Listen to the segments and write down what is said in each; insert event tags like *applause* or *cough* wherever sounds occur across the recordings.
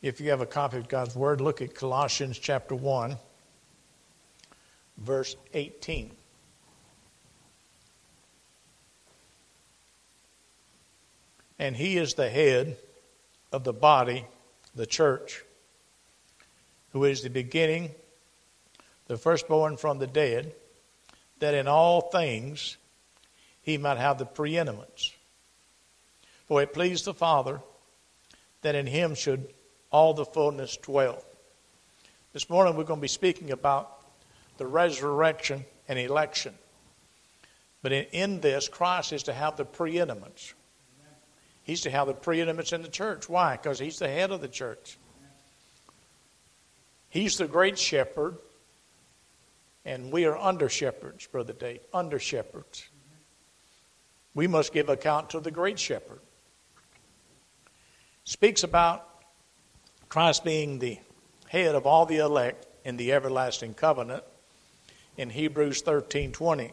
If you have a copy of God's Word, look at Colossians chapter 1, verse 18. And he is the head of the body, the church, who is the beginning, the firstborn from the dead, that in all things he might have the preeminence. For it pleased the Father that in him should all the fullness dwell. This morning we're going to be speaking about the resurrection and election. But in, in this, Christ is to have the preeminence. He's to have the preeminence in the church. Why? Because he's the head of the church. He's the great shepherd, and we are under shepherds, Brother Dave, under shepherds. We must give account to the great shepherd. Speaks about Christ being the head of all the elect in the everlasting covenant in Hebrews 13:20.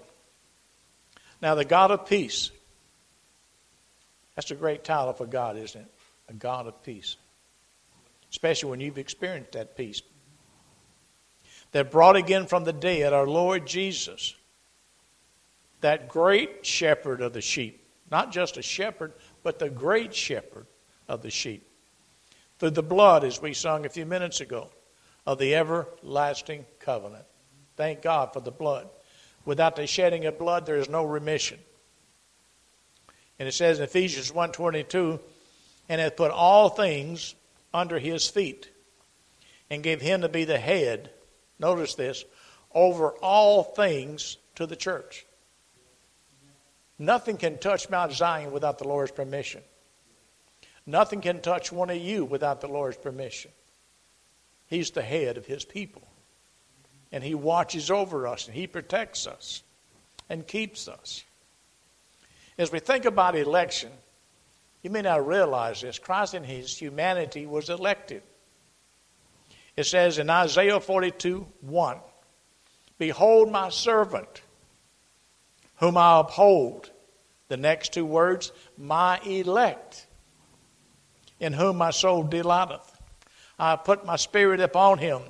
Now the God of peace. That's a great title for God, isn't it? A God of peace. Especially when you've experienced that peace. That brought again from the dead our Lord Jesus, that great shepherd of the sheep. Not just a shepherd, but the great shepherd of the sheep through the blood, as we sung a few minutes ago, of the everlasting covenant. Thank God for the blood. Without the shedding of blood, there is no remission. And it says in Ephesians 1.22, and hath put all things under his feet, and gave him to be the head, notice this, over all things to the church. Nothing can touch Mount Zion without the Lord's permission. Nothing can touch one of you without the Lord's permission. He's the head of his people. And he watches over us and he protects us and keeps us. As we think about election, you may not realize this. Christ in his humanity was elected. It says in Isaiah 42 1 Behold my servant, whom I uphold. The next two words, my elect in whom my soul delighteth. I put my spirit upon him,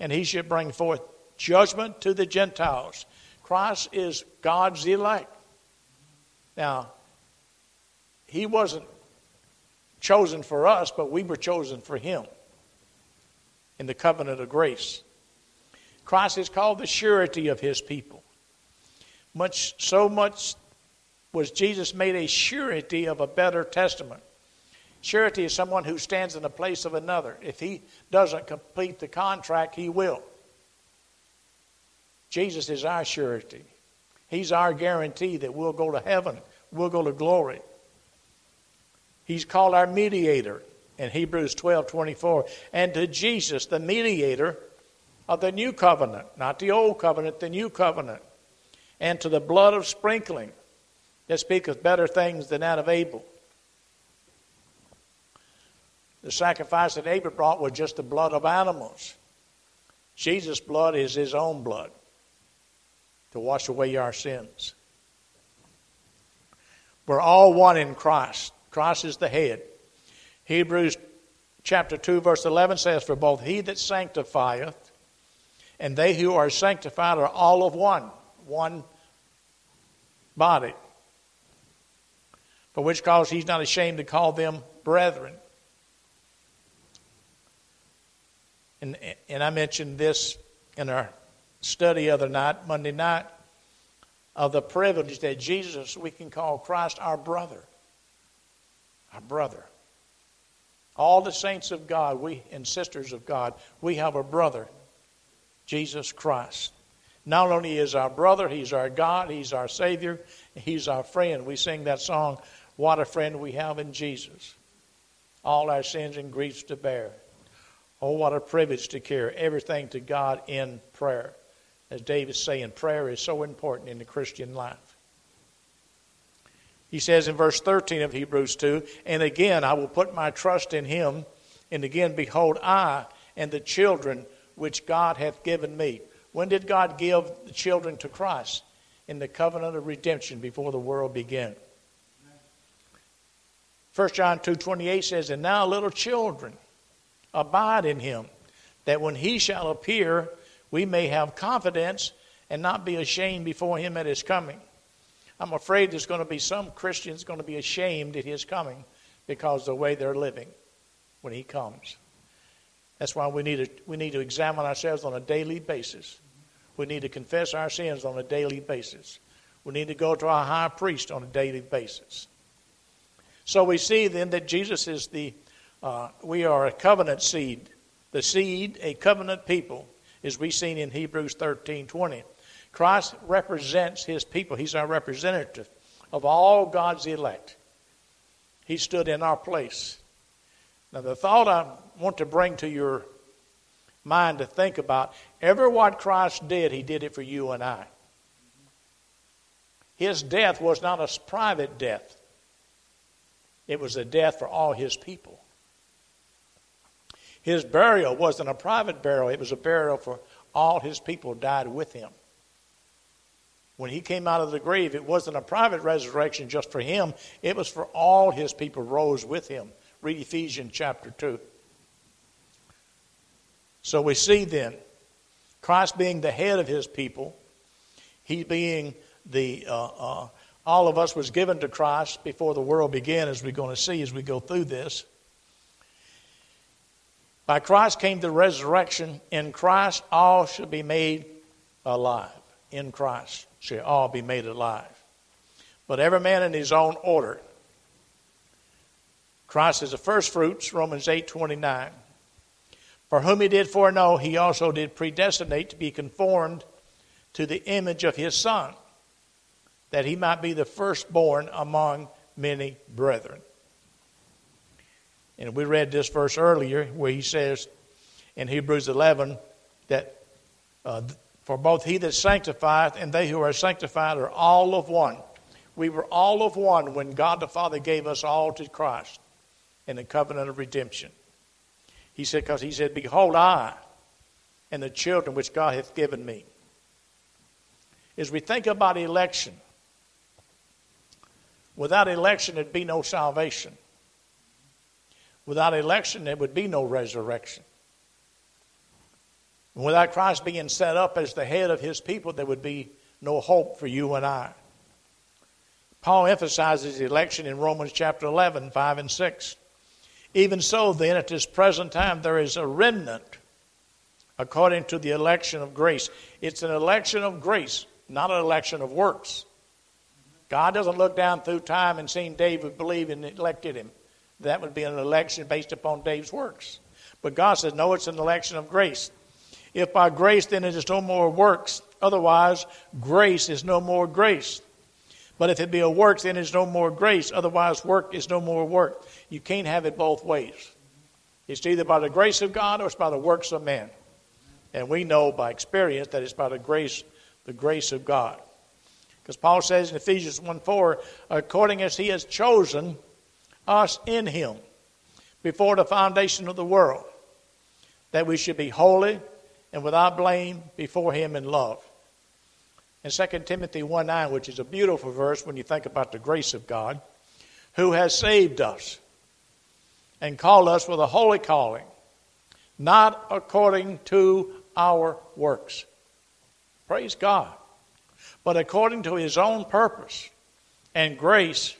and he should bring forth judgment to the Gentiles. Christ is God's elect. Now, he wasn't chosen for us, but we were chosen for him in the covenant of grace. Christ is called the surety of his people. Much so much was Jesus made a surety of a better testament. Surety is someone who stands in the place of another. If he doesn't complete the contract, he will. Jesus is our surety. He's our guarantee that we'll go to heaven, we'll go to glory. He's called our mediator in Hebrews 12 24. And to Jesus, the mediator of the new covenant, not the old covenant, the new covenant. And to the blood of sprinkling that speaketh better things than that of Abel. The sacrifice that Abel brought was just the blood of animals. Jesus' blood is his own blood to wash away our sins. We're all one in Christ. Christ is the head. Hebrews chapter 2, verse 11 says, For both he that sanctifieth and they who are sanctified are all of one, one body. For which cause he's not ashamed to call them brethren. And, and I mentioned this in our study other night, Monday night, of the privilege that Jesus, we can call Christ our brother. Our brother. All the saints of God, we and sisters of God, we have a brother, Jesus Christ. Not only is our brother, he's our God, he's our Savior, he's our friend. We sing that song, What a Friend We Have in Jesus. All our sins and griefs to bear. Oh, what a privilege to carry everything to God in prayer. As David's saying, prayer is so important in the Christian life. He says in verse 13 of Hebrews 2 And again, I will put my trust in him. And again, behold, I and the children which God hath given me. When did God give the children to Christ? In the covenant of redemption before the world began. 1 John 2.28 says, And now, little children, abide in him, that when he shall appear, we may have confidence and not be ashamed before him at his coming. I'm afraid there's going to be some Christians going to be ashamed at his coming because of the way they're living when he comes. That's why we need to, we need to examine ourselves on a daily basis. We need to confess our sins on a daily basis. We need to go to our high priest on a daily basis. So we see then that Jesus is the, uh, we are a covenant seed. The seed, a covenant people, as we seen in Hebrews 13 20. Christ represents his people. He's our representative of all God's elect. He stood in our place. Now, the thought I want to bring to your mind to think about ever what Christ did, he did it for you and I. His death was not a private death, it was a death for all his people. His burial wasn't a private burial, it was a burial for all his people died with him. When he came out of the grave, it wasn't a private resurrection just for him, it was for all his people rose with him. Read Ephesians chapter 2. So we see then Christ being the head of his people, he being the uh, uh, all of us was given to Christ before the world began, as we're going to see as we go through this. By Christ came the resurrection. In Christ, all shall be made alive. In Christ shall all be made alive. But every man in his own order. Christ is the first fruits, Romans 8 29. For whom he did foreknow, he also did predestinate to be conformed to the image of his Son that he might be the firstborn among many brethren. And we read this verse earlier where he says in Hebrews 11 that uh, for both he that sanctifieth and they who are sanctified are all of one. We were all of one when God the Father gave us all to Christ in the covenant of redemption. He said, because he said, Behold, I and the children which God hath given me. As we think about election, Without election, there'd be no salvation. Without election, there would be no resurrection. And without Christ being set up as the head of his people, there would be no hope for you and I. Paul emphasizes election in Romans chapter 11, 5 and 6. Even so, then, at this present time, there is a remnant according to the election of grace. It's an election of grace, not an election of works. God doesn't look down through time and see David believe and elected him. That would be an election based upon Dave's works. But God says, no, it's an election of grace. If by grace, then it is no more works. Otherwise, grace is no more grace. But if it be a works, then it is no more grace. Otherwise, work is no more work. You can't have it both ways. It's either by the grace of God or it's by the works of man. And we know by experience that it's by the grace, the grace of God. Because Paul says in Ephesians 1 4, according as he has chosen us in him before the foundation of the world, that we should be holy and without blame before him in love. In 2 Timothy 1 9, which is a beautiful verse when you think about the grace of God, who has saved us and called us with a holy calling, not according to our works. Praise God but according to his own purpose and grace,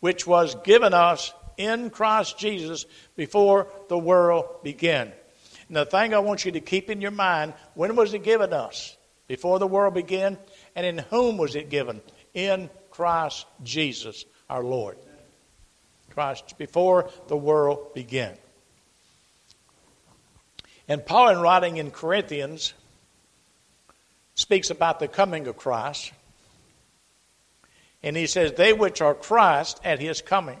which was given us in Christ Jesus before the world began. And the thing I want you to keep in your mind when was it given us? Before the world began? And in whom was it given? In Christ Jesus our Lord. Christ, before the world began. And Paul, in writing in Corinthians, speaks about the coming of Christ. And he says, They which are Christ at his coming.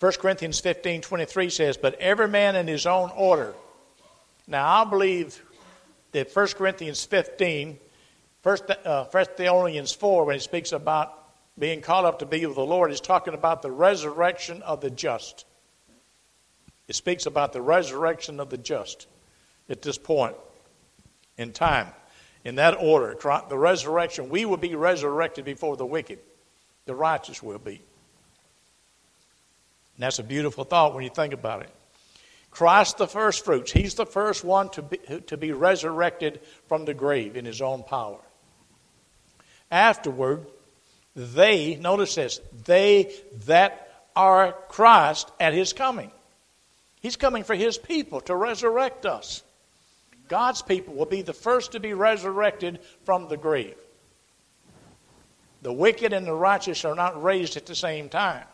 1 Corinthians 15 23 says, But every man in his own order. Now, I believe that 1 Corinthians 15, 1 uh, Thessalonians 4, when he speaks about being called up to be with the Lord, is talking about the resurrection of the just. It speaks about the resurrection of the just at this point in time. In that order, the resurrection, we will be resurrected before the wicked. The righteous will be. And that's a beautiful thought when you think about it. Christ the first fruits. He's the first one to be, to be resurrected from the grave in his own power. Afterward, they, notice this, they that are Christ at his coming. He's coming for his people to resurrect us. God's people will be the first to be resurrected from the grave. The wicked and the righteous are not raised at the same time.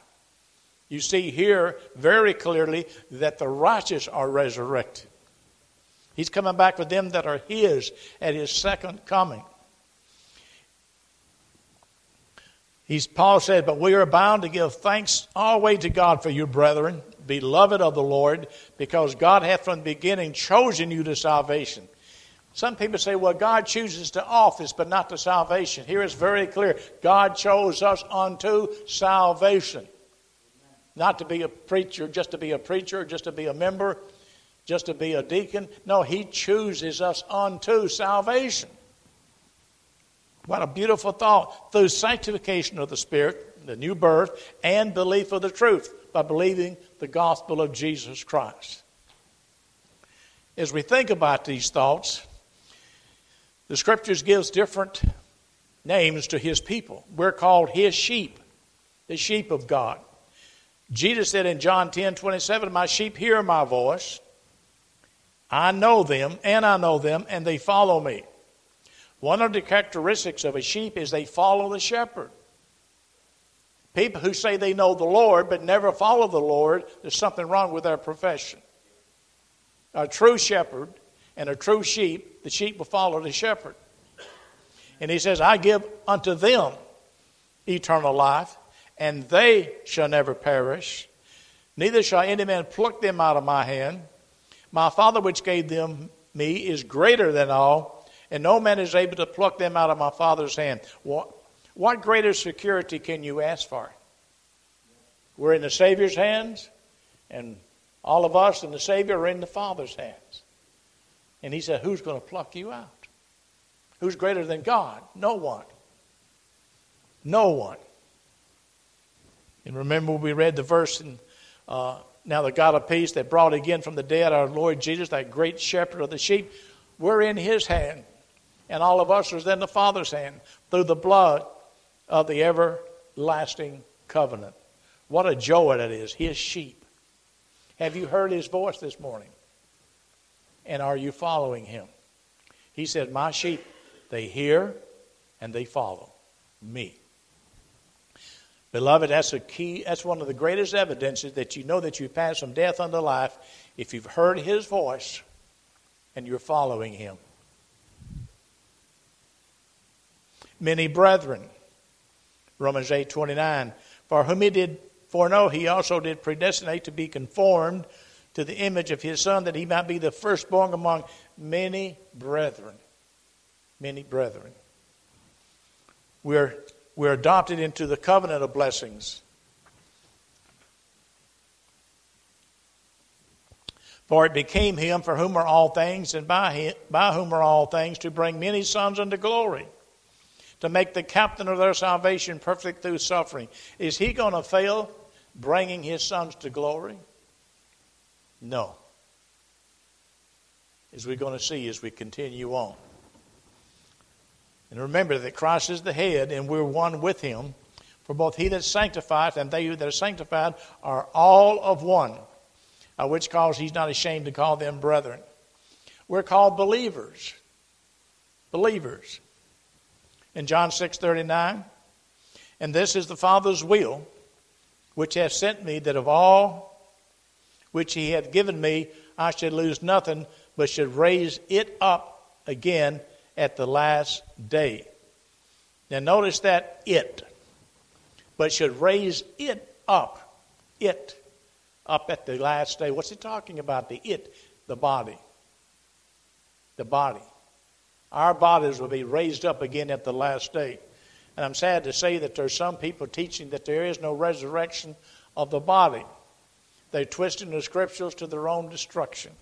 You see here very clearly that the righteous are resurrected. He's coming back for them that are His at His second coming. He's, Paul said, But we are bound to give thanks always to God for you, brethren, beloved of the Lord, because God hath from the beginning chosen you to salvation. Some people say, well, God chooses to office, but not to salvation. Here it's very clear God chose us unto salvation. Not to be a preacher, just to be a preacher, just to be a member, just to be a deacon. No, He chooses us unto salvation. What a beautiful thought. Through sanctification of the Spirit, the new birth, and belief of the truth by believing the gospel of Jesus Christ. As we think about these thoughts, the scriptures gives different names to his people. We're called his sheep, the sheep of God. Jesus said in John 10 27, My sheep hear my voice. I know them, and I know them, and they follow me. One of the characteristics of a sheep is they follow the shepherd. People who say they know the Lord but never follow the Lord, there's something wrong with their profession. A true shepherd and a true sheep, the sheep will follow the shepherd. And he says, I give unto them eternal life, and they shall never perish, neither shall any man pluck them out of my hand. My Father which gave them me is greater than all, and no man is able to pluck them out of my Father's hand. What, what greater security can you ask for? We're in the Savior's hands, and all of us and the Savior are in the Father's hands. And he said, Who's going to pluck you out? Who's greater than God? No one. No one. And remember, we read the verse in uh, Now the God of peace that brought again from the dead our Lord Jesus, that great shepherd of the sheep, we're in his hand. And all of us are in the Father's hand through the blood of the everlasting covenant. What a joy that is, his sheep. Have you heard his voice this morning? And are you following him? He said, My sheep, they hear and they follow me. Beloved, that's a key, that's one of the greatest evidences that you know that you've passed from death unto life if you've heard his voice and you're following him. Many brethren, Romans 8 29, for whom he did foreknow, he also did predestinate to be conformed to the image of his son, that he might be the firstborn among many brethren. Many brethren. We're, we're adopted into the covenant of blessings. For it became him for whom are all things, and by, him, by whom are all things, to bring many sons unto glory, to make the captain of their salvation perfect through suffering. Is he going to fail bringing his sons to glory? No. As we're going to see as we continue on. And remember that Christ is the head, and we're one with him. For both he that sanctifies and they that are sanctified are all of one, of which cause he's not ashamed to call them brethren. We're called believers. Believers. In John 6 39, and this is the Father's will, which hath sent me, that of all which he hath given me, I should lose nothing, but should raise it up again at the last day. Now, notice that it, but should raise it up, it, up at the last day. What's he talking about? The it, the body. The body. Our bodies will be raised up again at the last day. And I'm sad to say that there's some people teaching that there is no resurrection of the body. They're twisting the scriptures to their own destruction.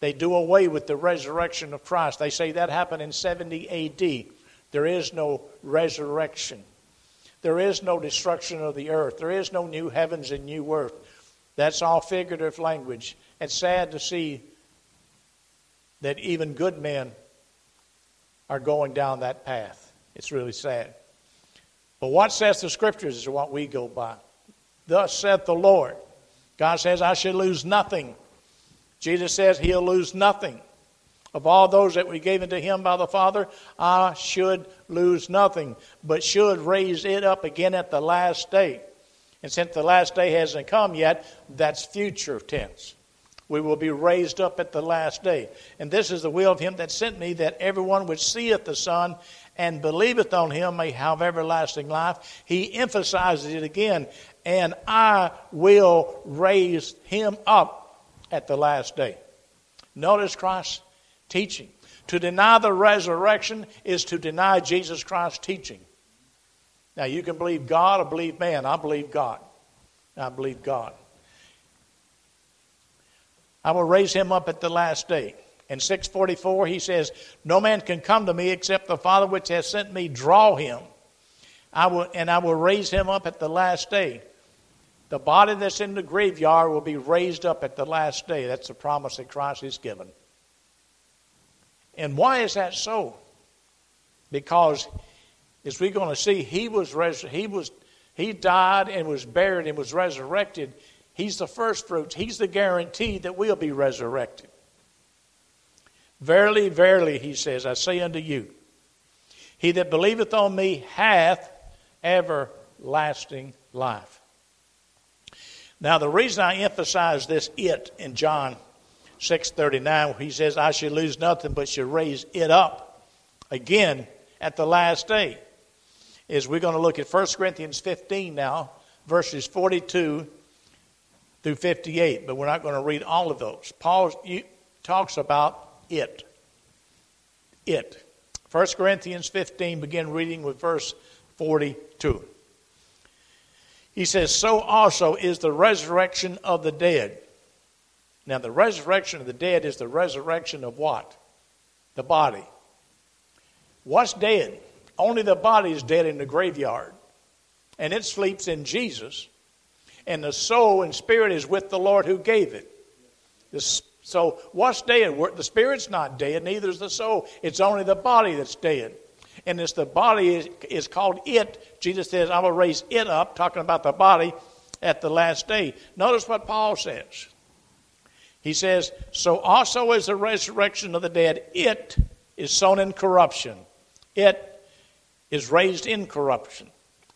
They do away with the resurrection of Christ. They say that happened in 70 AD. There is no resurrection. There is no destruction of the earth. There is no new heavens and new earth. That's all figurative language. It's sad to see that even good men are going down that path. It's really sad. But what says the scriptures is what we go by. Thus saith the Lord. God says, I should lose nothing. Jesus says he'll lose nothing. Of all those that we gave unto him by the Father, I should lose nothing, but should raise it up again at the last day. And since the last day hasn't come yet, that's future tense. We will be raised up at the last day. And this is the will of him that sent me, that everyone which seeth the Son and believeth on him may have everlasting life. He emphasizes it again, and I will raise him up at the last day. Notice Christ's teaching. To deny the resurrection is to deny Jesus Christ's teaching. Now, you can believe God or believe man. I believe God. I believe God. I will raise him up at the last day. In 644, he says, No man can come to me except the Father which has sent me draw him. I will, and I will raise him up at the last day. The body that's in the graveyard will be raised up at the last day. That's the promise that Christ has given. And why is that so? Because, as we're going to see, he was, res- he was he died and was buried and was resurrected. He's the first fruits. He's the guarantee that we'll be resurrected. Verily, verily, he says, I say unto you, he that believeth on me hath everlasting life. Now, the reason I emphasize this it in John 6.39, he says, I should lose nothing but should raise it up again at the last day is we're going to look at 1 Corinthians 15 now, verses 42 through 58, but we're not going to read all of those. Paul talks about it. It. 1 Corinthians 15, begin reading with verse 42. He says, So also is the resurrection of the dead. Now, the resurrection of the dead is the resurrection of what? The body. What's dead? Only the body is dead in the graveyard, and it sleeps in Jesus, and the soul and spirit is with the Lord who gave it. So, what's dead? The spirit's not dead, neither is the soul. It's only the body that's dead. And it's the body is, is called it. Jesus says, I will raise it up, talking about the body at the last day. Notice what Paul says. He says, So also is the resurrection of the dead. It is sown in corruption. It is raised in corruption.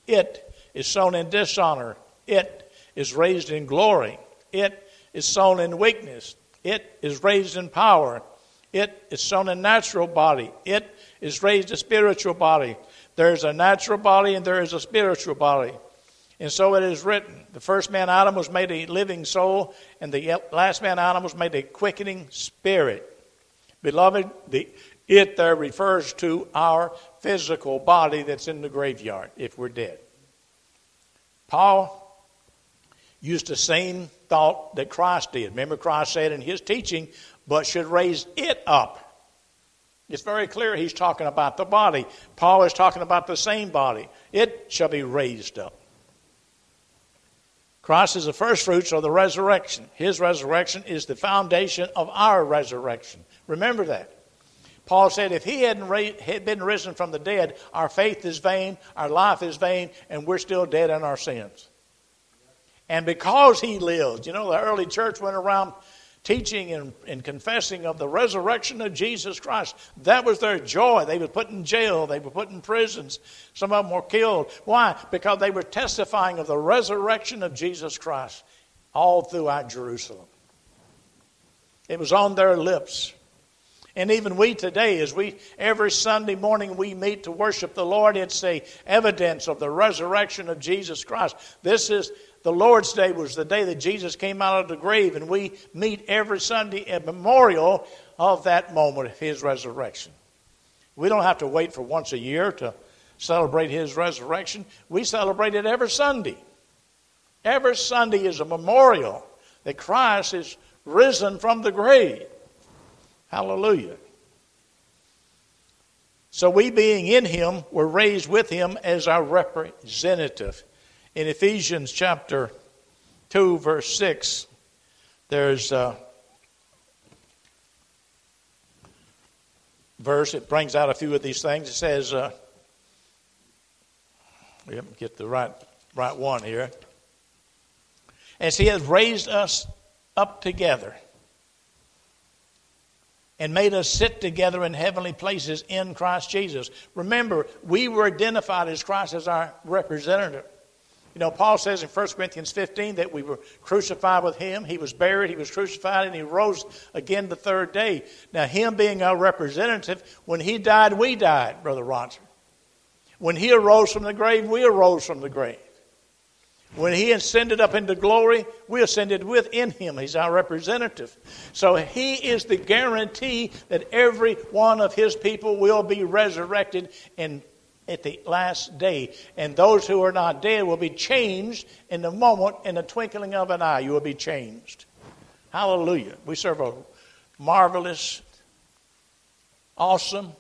It is sown in dishonor. It is raised in glory. It is sown in weakness. It is raised in power. It is sown in natural body. It is raised a spiritual body. There is a natural body and there is a spiritual body. And so it is written the first man, Adam, was made a living soul, and the last man, Adam, was made a quickening spirit. Beloved, the it there refers to our physical body that's in the graveyard if we're dead. Paul used the same thought that Christ did. Remember, Christ said in his teaching, but should raise it up. It's very clear he's talking about the body. Paul is talking about the same body. It shall be raised up. Christ is the first fruits of the resurrection. His resurrection is the foundation of our resurrection. Remember that. Paul said, if he hadn't had been risen from the dead, our faith is vain, our life is vain, and we're still dead in our sins. And because he lived, you know, the early church went around teaching and, and, confessing of the resurrection of Jesus Christ. That was their joy. They were put in jail, they were put in prisons. Some of them were killed. Why? Because they were testifying of the resurrection of Jesus Christ all throughout Jerusalem. It was on their lips. And even we today, as we every Sunday morning we meet to worship the Lord, it's a evidence of the resurrection of Jesus Christ. This is the Lord's Day was the day that Jesus came out of the grave, and we meet every Sunday a memorial of that moment of his resurrection. We don't have to wait for once a year to celebrate his resurrection. We celebrate it every Sunday. Every Sunday is a memorial that Christ is risen from the grave. Hallelujah. So we, being in him, were raised with him as our representative. In Ephesians chapter 2, verse 6, there's a verse, it brings out a few of these things. It says, uh, get the right, right one here. As he has raised us up together and made us sit together in heavenly places in Christ Jesus. Remember, we were identified as Christ as our representative. You know, Paul says in 1 Corinthians 15 that we were crucified with him. He was buried, he was crucified, and he rose again the third day. Now, him being our representative, when he died, we died, Brother Roger. When he arose from the grave, we arose from the grave. When he ascended up into glory, we ascended within him. He's our representative. So he is the guarantee that every one of his people will be resurrected in, at the last day. And those who are not dead will be changed in the moment, in the twinkling of an eye. You will be changed. Hallelujah. We serve a marvelous, awesome,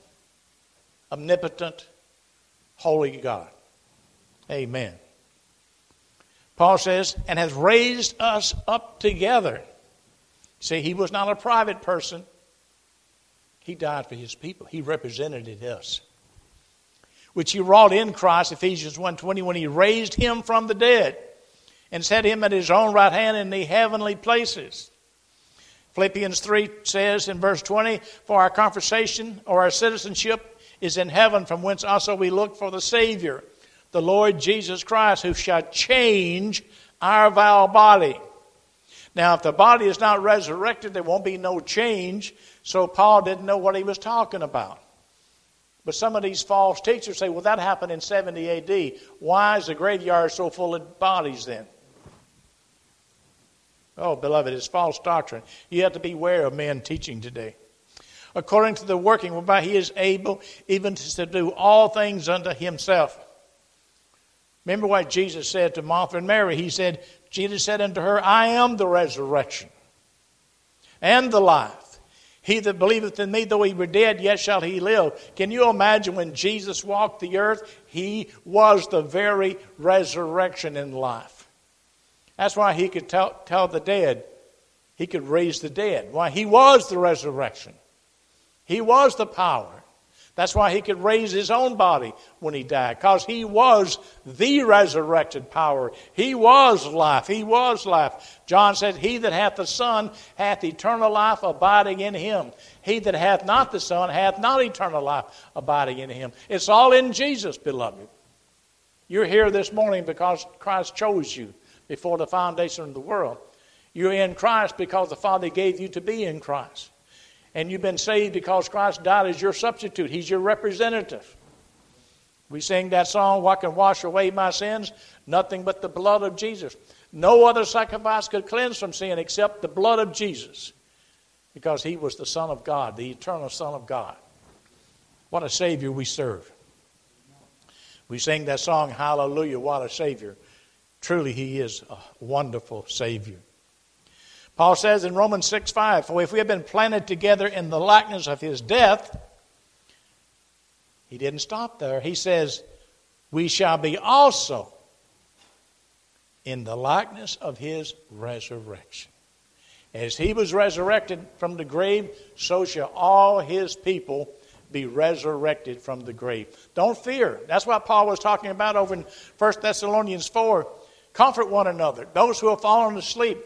omnipotent, holy God. Amen. Paul says, and has raised us up together. See, he was not a private person. He died for his people. He represented us. Which he wrought in Christ, Ephesians 1.20, when he raised him from the dead and set him at his own right hand in the heavenly places. Philippians 3 says in verse 20, For our conversation or our citizenship is in heaven, from whence also we look for the Savior the Lord Jesus Christ, who shall change our vile body. Now, if the body is not resurrected, there won't be no change. So Paul didn't know what he was talking about. But some of these false teachers say, well, that happened in 70 AD. Why is the graveyard so full of bodies then? Oh, beloved, it's false doctrine. You have to beware of men teaching today. According to the working whereby he is able even to do all things unto himself. Remember what Jesus said to Martha and Mary. He said, Jesus said unto her, I am the resurrection and the life. He that believeth in me, though he were dead, yet shall he live. Can you imagine when Jesus walked the earth? He was the very resurrection in life. That's why he could tell, tell the dead, he could raise the dead. Why? He was the resurrection, he was the power. That's why he could raise his own body when he died, because he was the resurrected power. He was life. He was life. John said, He that hath the Son hath eternal life abiding in him. He that hath not the Son hath not eternal life abiding in him. It's all in Jesus, beloved. You're here this morning because Christ chose you before the foundation of the world. You're in Christ because the Father gave you to be in Christ and you've been saved because Christ died as your substitute. He's your representative. We sing that song, What can wash away my sins? Nothing but the blood of Jesus. No other sacrifice could cleanse from sin except the blood of Jesus because he was the Son of God, the eternal Son of God. What a Savior we serve. We sing that song, Hallelujah, what a Savior. Truly, he is a wonderful Savior. Paul says in Romans 6 5, For if we have been planted together in the likeness of his death, he didn't stop there. He says, We shall be also in the likeness of his resurrection. As he was resurrected from the grave, so shall all his people be resurrected from the grave. Don't fear. That's what Paul was talking about over in 1 Thessalonians 4. Comfort one another. Those who have fallen asleep,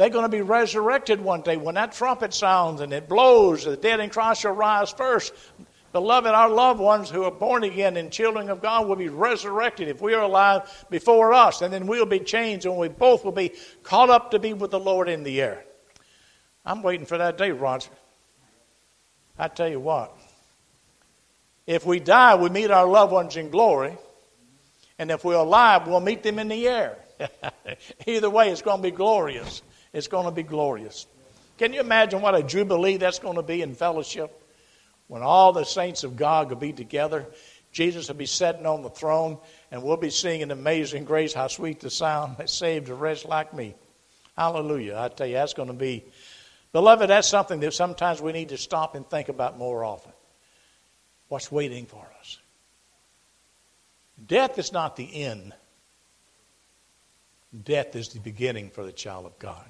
they're going to be resurrected one day. When that trumpet sounds and it blows, the dead in Christ shall rise first. Beloved, our loved ones who are born again and children of God will be resurrected if we are alive before us. And then we'll be changed and we both will be caught up to be with the Lord in the air. I'm waiting for that day, Roger. I tell you what, if we die, we meet our loved ones in glory. And if we're alive, we'll meet them in the air. *laughs* Either way, it's going to be glorious. It's going to be glorious. Can you imagine what a jubilee that's going to be in fellowship? When all the saints of God will be together, Jesus will be sitting on the throne, and we'll be singing Amazing Grace, how sweet the sound that saved a wretch like me. Hallelujah. I tell you, that's going to be, beloved, that's something that sometimes we need to stop and think about more often. what's waiting for us. Death is not the end. Death is the beginning for the child of God.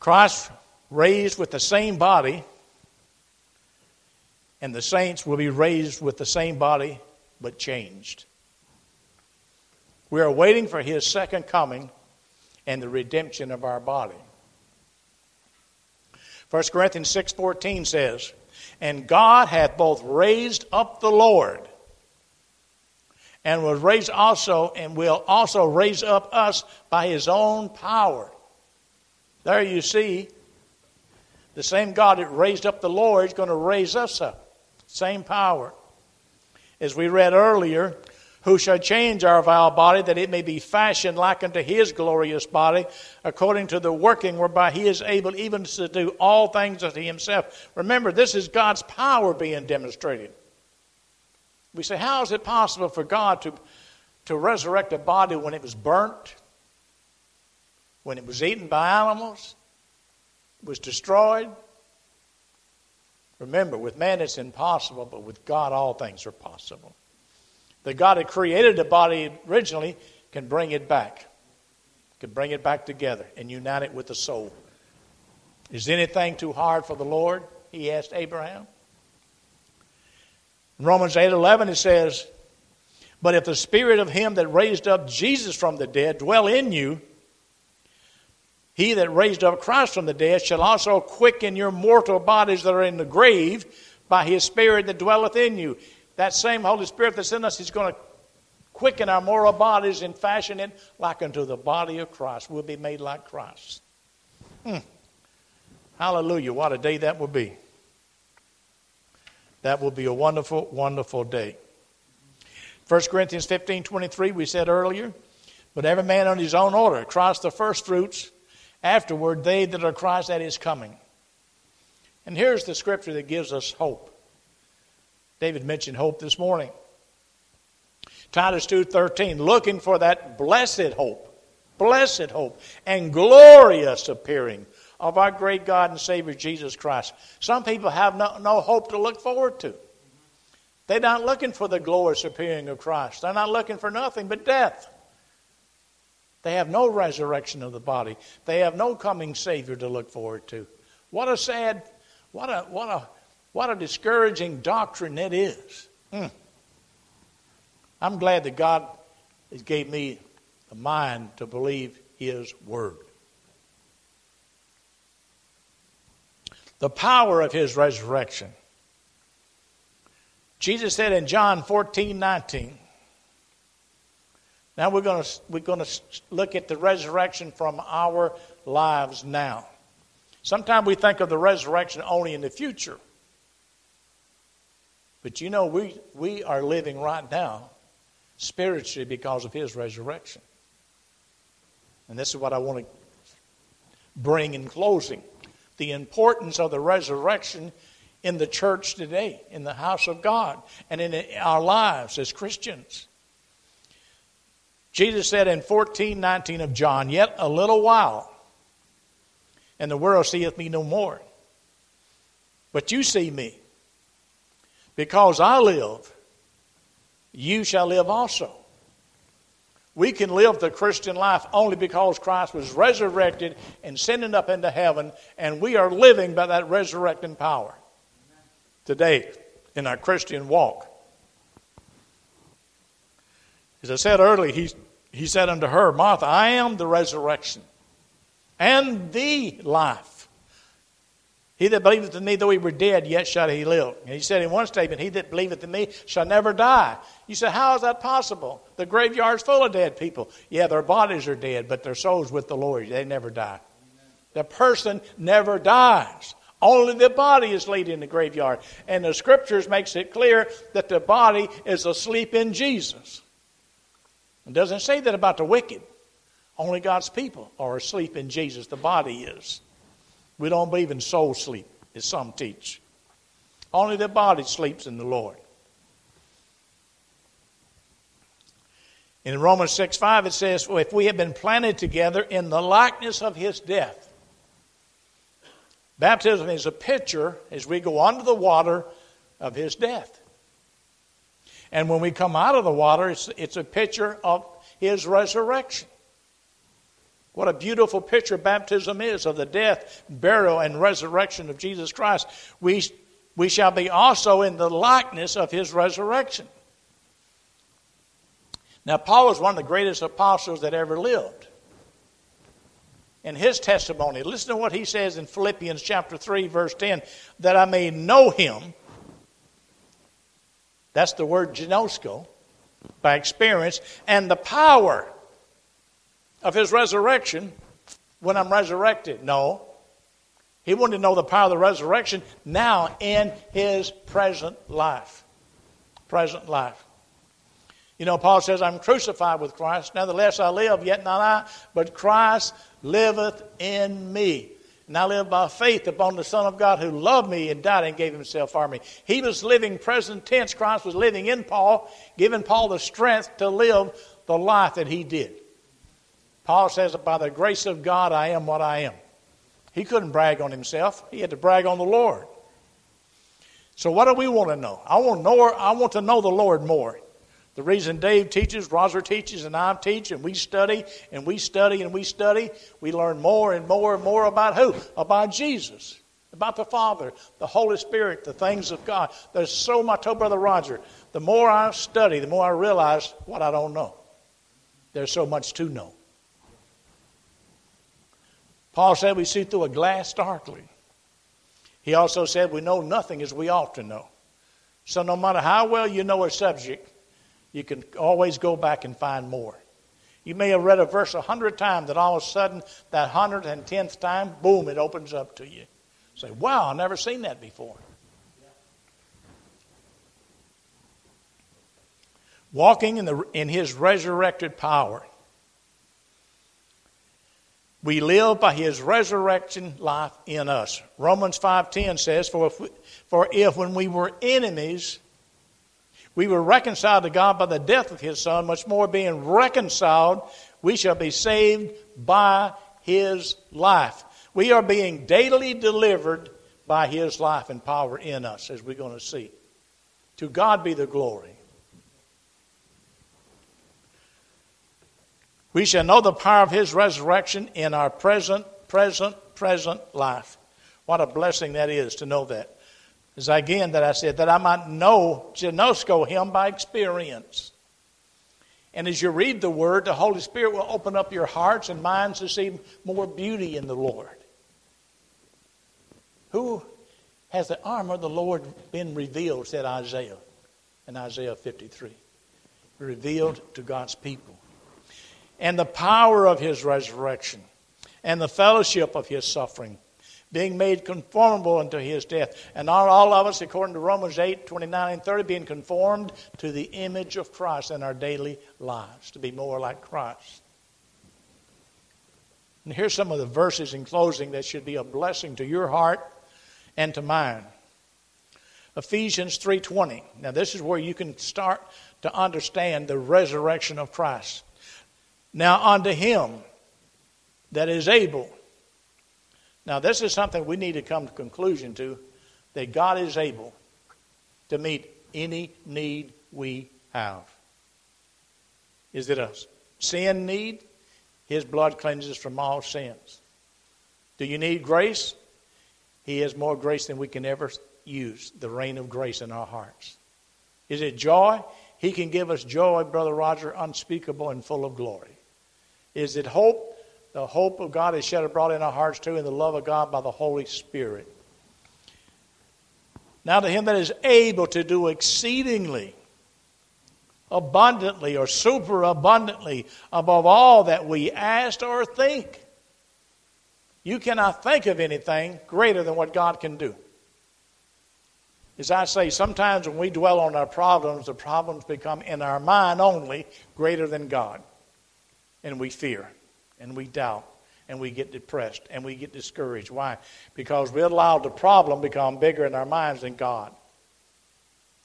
Christ raised with the same body, and the saints will be raised with the same body, but changed. We are waiting for his second coming and the redemption of our body. 1 Corinthians 6:14 says, "And God hath both raised up the Lord and was raised also and will also raise up us by his own power." There you see the same God that raised up the Lord is going to raise us up. Same power. As we read earlier, who shall change our vile body that it may be fashioned like unto his glorious body, according to the working whereby he is able even to do all things unto himself. Remember, this is God's power being demonstrated. We say, how is it possible for God to, to resurrect a body when it was burnt, when it was eaten by animals, it was destroyed. Remember, with man it's impossible, but with God all things are possible. The God that created the body originally can bring it back, can bring it back together and unite it with the soul. Is anything too hard for the Lord? He asked Abraham. In Romans 8 11, it says, But if the spirit of him that raised up Jesus from the dead dwell in you, he that raised up Christ from the dead shall also quicken your mortal bodies that are in the grave by his Spirit that dwelleth in you. That same Holy Spirit that's in us, he's going to quicken our mortal bodies and fashion it like unto the body of Christ. We'll be made like Christ. Hmm. Hallelujah. What a day that will be. That will be a wonderful, wonderful day. 1 Corinthians 15 23, we said earlier, but every man on his own order, Christ the first fruits Afterward, they that are Christ at his coming. And here's the scripture that gives us hope. David mentioned hope this morning. Titus 2:13 looking for that blessed hope blessed hope and glorious appearing of our great God and Savior Jesus Christ. Some people have no, no hope to look forward to. They're not looking for the glorious appearing of Christ. They're not looking for nothing but death. They have no resurrection of the body. They have no coming Savior to look forward to. What a sad, what a, what a, what a discouraging doctrine it is. Hmm. I'm glad that God gave me the mind to believe His Word. The power of His resurrection. Jesus said in John 14, 19, now we're going to we're going to look at the resurrection from our lives now. Sometimes we think of the resurrection only in the future. But you know, we, we are living right now spiritually because of his resurrection. And this is what I want to bring in closing the importance of the resurrection in the church today, in the house of God, and in our lives as Christians. Jesus said in 14 19 of John, Yet a little while, and the world seeth me no more. But you see me. Because I live, you shall live also. We can live the Christian life only because Christ was resurrected and ascended up into heaven, and we are living by that resurrecting power today in our Christian walk. As I said earlier, he's he said unto her, Martha, I am the resurrection and the life. He that believeth in me, though he were dead, yet shall he live. And he said in one statement, He that believeth in me shall never die. You say, How is that possible? The graveyard's full of dead people. Yeah, their bodies are dead, but their souls with the Lord. They never die. The person never dies. Only the body is laid in the graveyard. And the scriptures makes it clear that the body is asleep in Jesus. It doesn't say that about the wicked. Only God's people are asleep in Jesus. The body is. We don't believe in soul sleep, as some teach. Only the body sleeps in the Lord. In Romans 6 5, it says, If we have been planted together in the likeness of his death, Baptism is a picture, as we go under the water, of his death. And when we come out of the water, it's, it's a picture of his resurrection. What a beautiful picture baptism is of the death, burial, and resurrection of Jesus Christ. We, we shall be also in the likeness of his resurrection. Now, Paul was one of the greatest apostles that ever lived. In his testimony, listen to what he says in Philippians chapter 3, verse 10 that I may know him. That's the word ginosko, by experience, and the power of his resurrection when I'm resurrected. No. He wanted to know the power of the resurrection now in his present life. Present life. You know, Paul says, I'm crucified with Christ. Nevertheless, I live, yet not I, but Christ liveth in me. And I live by faith upon the Son of God who loved me and died and gave himself for me. He was living present tense. Christ was living in Paul, giving Paul the strength to live the life that he did. Paul says by the grace of God, I am what I am. He couldn't brag on himself, he had to brag on the Lord. So, what do we want to know? I want to know, I want to know the Lord more. The reason Dave teaches, Roger teaches, and I teach, and we study, and we study, and we study, we learn more and more and more about who? About Jesus, about the Father, the Holy Spirit, the things of God. There's so much, oh, Brother Roger, the more I study, the more I realize what I don't know. There's so much to know. Paul said we see through a glass darkly. He also said we know nothing as we ought to know. So no matter how well you know a subject, you can always go back and find more. You may have read a verse a hundred times, that all of a sudden, that hundred and tenth time, boom, it opens up to you. Say, wow, I've never seen that before. Walking in, the, in his resurrected power. We live by his resurrection life in us. Romans 5.10 says, for if, we, for if when we were enemies, we were reconciled to God by the death of his Son, much more being reconciled, we shall be saved by his life. We are being daily delivered by his life and power in us, as we're going to see. To God be the glory. We shall know the power of his resurrection in our present, present, present life. What a blessing that is to know that is again that I said, that I might know, ginosko him by experience. And as you read the word, the Holy Spirit will open up your hearts and minds to see more beauty in the Lord. Who has the armor of the Lord been revealed, said Isaiah in Isaiah 53. Revealed to God's people. And the power of his resurrection and the fellowship of his suffering being made conformable unto his death. And all, all of us, according to Romans 8, 29 and 30, being conformed to the image of Christ in our daily lives, to be more like Christ. And here's some of the verses in closing that should be a blessing to your heart and to mine. Ephesians 3:20. Now this is where you can start to understand the resurrection of Christ. Now unto him that is able now, this is something we need to come to conclusion to that God is able to meet any need we have. Is it a sin need? His blood cleanses from all sins. Do you need grace? He has more grace than we can ever use, the rain of grace in our hearts. Is it joy? He can give us joy, Brother Roger, unspeakable and full of glory. Is it hope? The hope of God is shed abroad in our hearts too, and the love of God by the Holy Spirit. Now, to him that is able to do exceedingly, abundantly, or super abundantly above all that we ask or think. You cannot think of anything greater than what God can do. As I say, sometimes when we dwell on our problems, the problems become in our mind only greater than God. And we fear and we doubt and we get depressed and we get discouraged. Why? Because we allowed the problem become bigger in our minds than God.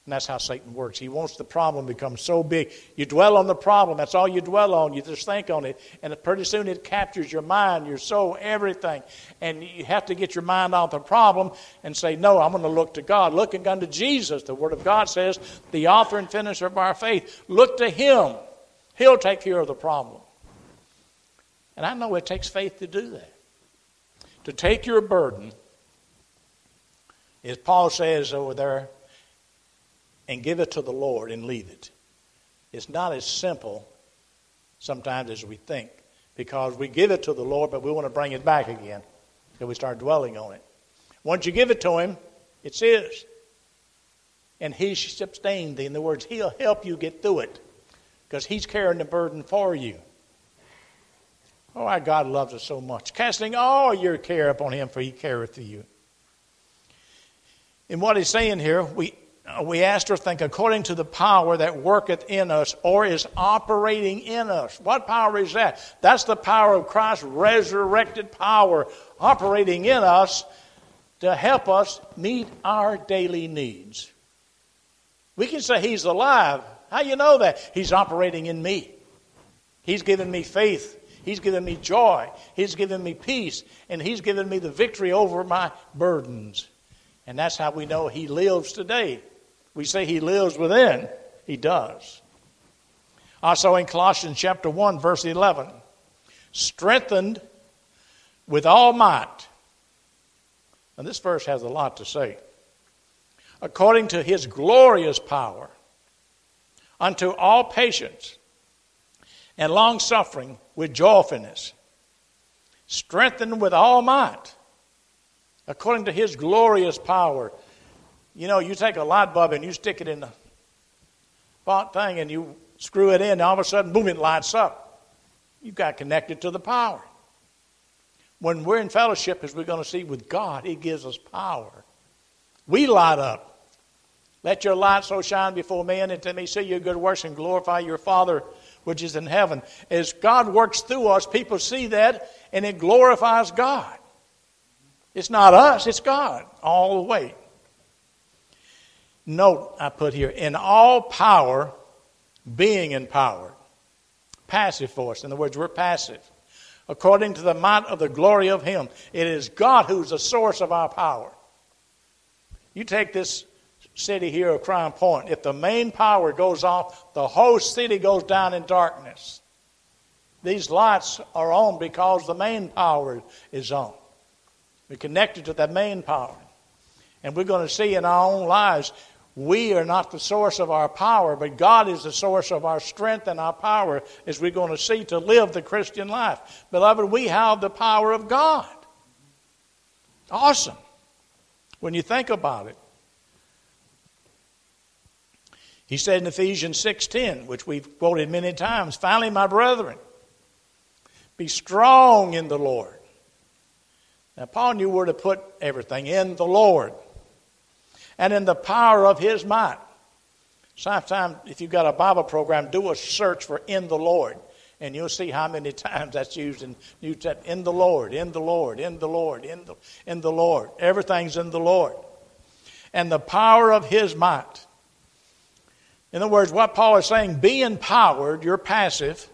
And that's how Satan works. He wants the problem to become so big. You dwell on the problem. That's all you dwell on. You just think on it. And pretty soon it captures your mind, your soul, everything. And you have to get your mind off the problem and say, No, I'm going to look to God. Looking unto Jesus. The Word of God says, the author and finisher of our faith. Look to Him. He'll take care of the problem. And I know it takes faith to do that. To take your burden, as Paul says over there, and give it to the Lord and leave it. It's not as simple sometimes as we think because we give it to the Lord, but we want to bring it back again and we start dwelling on it. Once you give it to Him, it's His. And He sustained thee. In other words, He'll help you get through it because He's carrying the burden for you. Oh, our God loves us so much. Casting all your care upon Him, for He careth for you. And what He's saying here, we uh, we asked her, think according to the power that worketh in us or is operating in us. What power is that? That's the power of Christ's resurrected power operating in us to help us meet our daily needs. We can say He's alive. How you know that? He's operating in me. He's given me faith. He's given me joy. He's given me peace. And He's given me the victory over my burdens. And that's how we know He lives today. We say he lives within, he does. Also in Colossians chapter 1, verse 11, strengthened with all might. And this verse has a lot to say. According to his glorious power, unto all patience and long suffering with joyfulness, strengthened with all might, according to his glorious power you know, you take a light bulb and you stick it in the pot thing and you screw it in, and all of a sudden, boom, it lights up. You've got connected to the power. When we're in fellowship, as we're going to see with God, He gives us power. We light up. Let your light so shine before men and to me see your good works and glorify your Father which is in heaven. As God works through us, people see that and it glorifies God. It's not us, it's God all the way note I put here in all power, being empowered. Passive force. In other words, we're passive. According to the might of the glory of Him, it is God who's the source of our power. You take this city here of Crown Point, if the main power goes off, the whole city goes down in darkness. These lights are on because the main power is on. We're connected to that main power. And we're going to see in our own lives we are not the source of our power, but God is the source of our strength and our power, as we're going to see, to live the Christian life. Beloved, we have the power of God. Awesome. When you think about it. He said in Ephesians 6:10, which we've quoted many times, finally, my brethren, be strong in the Lord. Now, Paul knew where to put everything in the Lord and in the power of his might. Sometimes, if you've got a Bible program, do a search for in the Lord, and you'll see how many *laughs* times that's used in New Testament. In the Lord, in the Lord, in the Lord, in the, in the Lord. Everything's in the Lord. And the power of his might. In other words, what Paul is saying, be empowered, you're passive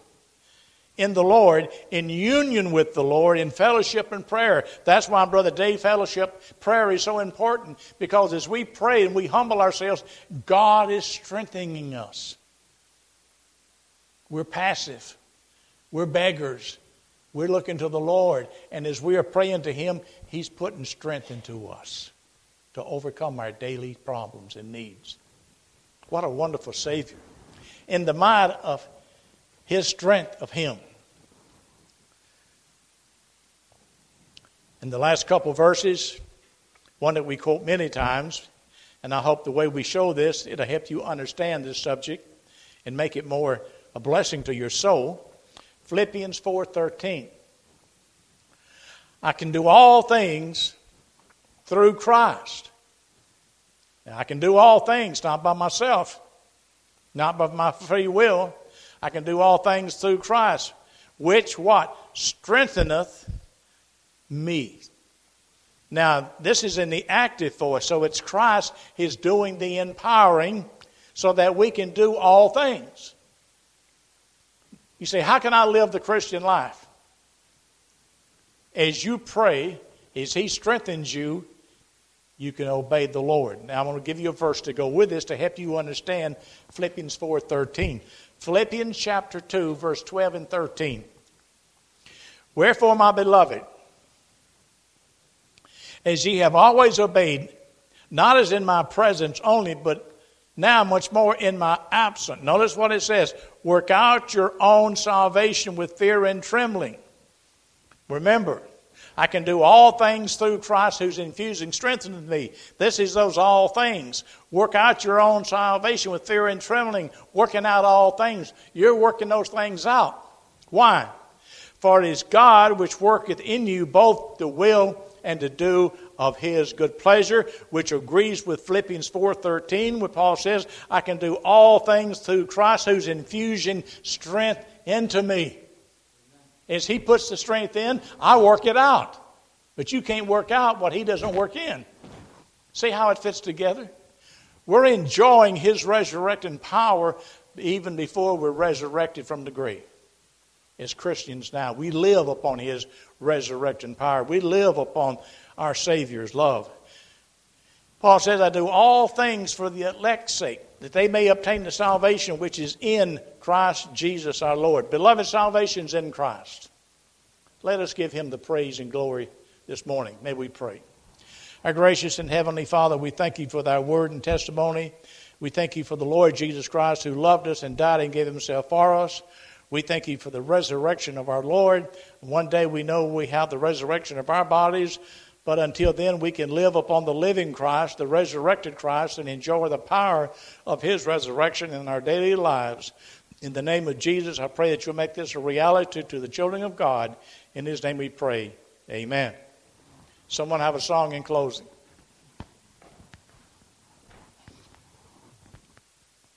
in the Lord, in union with the Lord, in fellowship and prayer. That's why, Brother Dave, fellowship prayer is so important because as we pray and we humble ourselves, God is strengthening us. We're passive, we're beggars. We're looking to the Lord, and as we are praying to Him, He's putting strength into us to overcome our daily problems and needs. What a wonderful Savior. In the might of His strength of Him. In the last couple verses, one that we quote many times, and I hope the way we show this, it'll help you understand this subject and make it more a blessing to your soul. Philippians 4:13. I can do all things through Christ. Now, I can do all things not by myself, not by my free will. I can do all things through Christ, which what strengtheneth me. Now, this is in the active voice, so it's Christ He's doing the empowering so that we can do all things. You say, How can I live the Christian life? As you pray, as He strengthens you, you can obey the Lord. Now I'm going to give you a verse to go with this to help you understand Philippians 4:13. Philippians chapter 2 verse 12 and 13. Wherefore my beloved as ye have always obeyed not as in my presence only but now much more in my absence. Notice what it says, work out your own salvation with fear and trembling. Remember, I can do all things through Christ who's infusing strength into me. This is those all things. Work out your own salvation with fear and trembling, working out all things. You're working those things out. Why? For it is God which worketh in you both the will and to do of his good pleasure, which agrees with Philippians 4:13, where Paul says, I can do all things through Christ who's infusing strength into me. As he puts the strength in, I work it out. But you can't work out what he doesn't work in. See how it fits together? We're enjoying his resurrecting power even before we're resurrected from the grave. As Christians now, we live upon his resurrecting power. We live upon our Savior's love. Paul says, I do all things for the elect's sake, that they may obtain the salvation which is in Christ Jesus our Lord. Beloved, salvation's in Christ. Let us give him the praise and glory this morning. May we pray. Our gracious and heavenly Father, we thank you for thy word and testimony. We thank you for the Lord Jesus Christ who loved us and died and gave himself for us. We thank you for the resurrection of our Lord. One day we know we have the resurrection of our bodies, but until then we can live upon the living Christ, the resurrected Christ, and enjoy the power of his resurrection in our daily lives. In the name of Jesus, I pray that you'll make this a reality to the children of God. In his name we pray. Amen. Someone have a song in closing.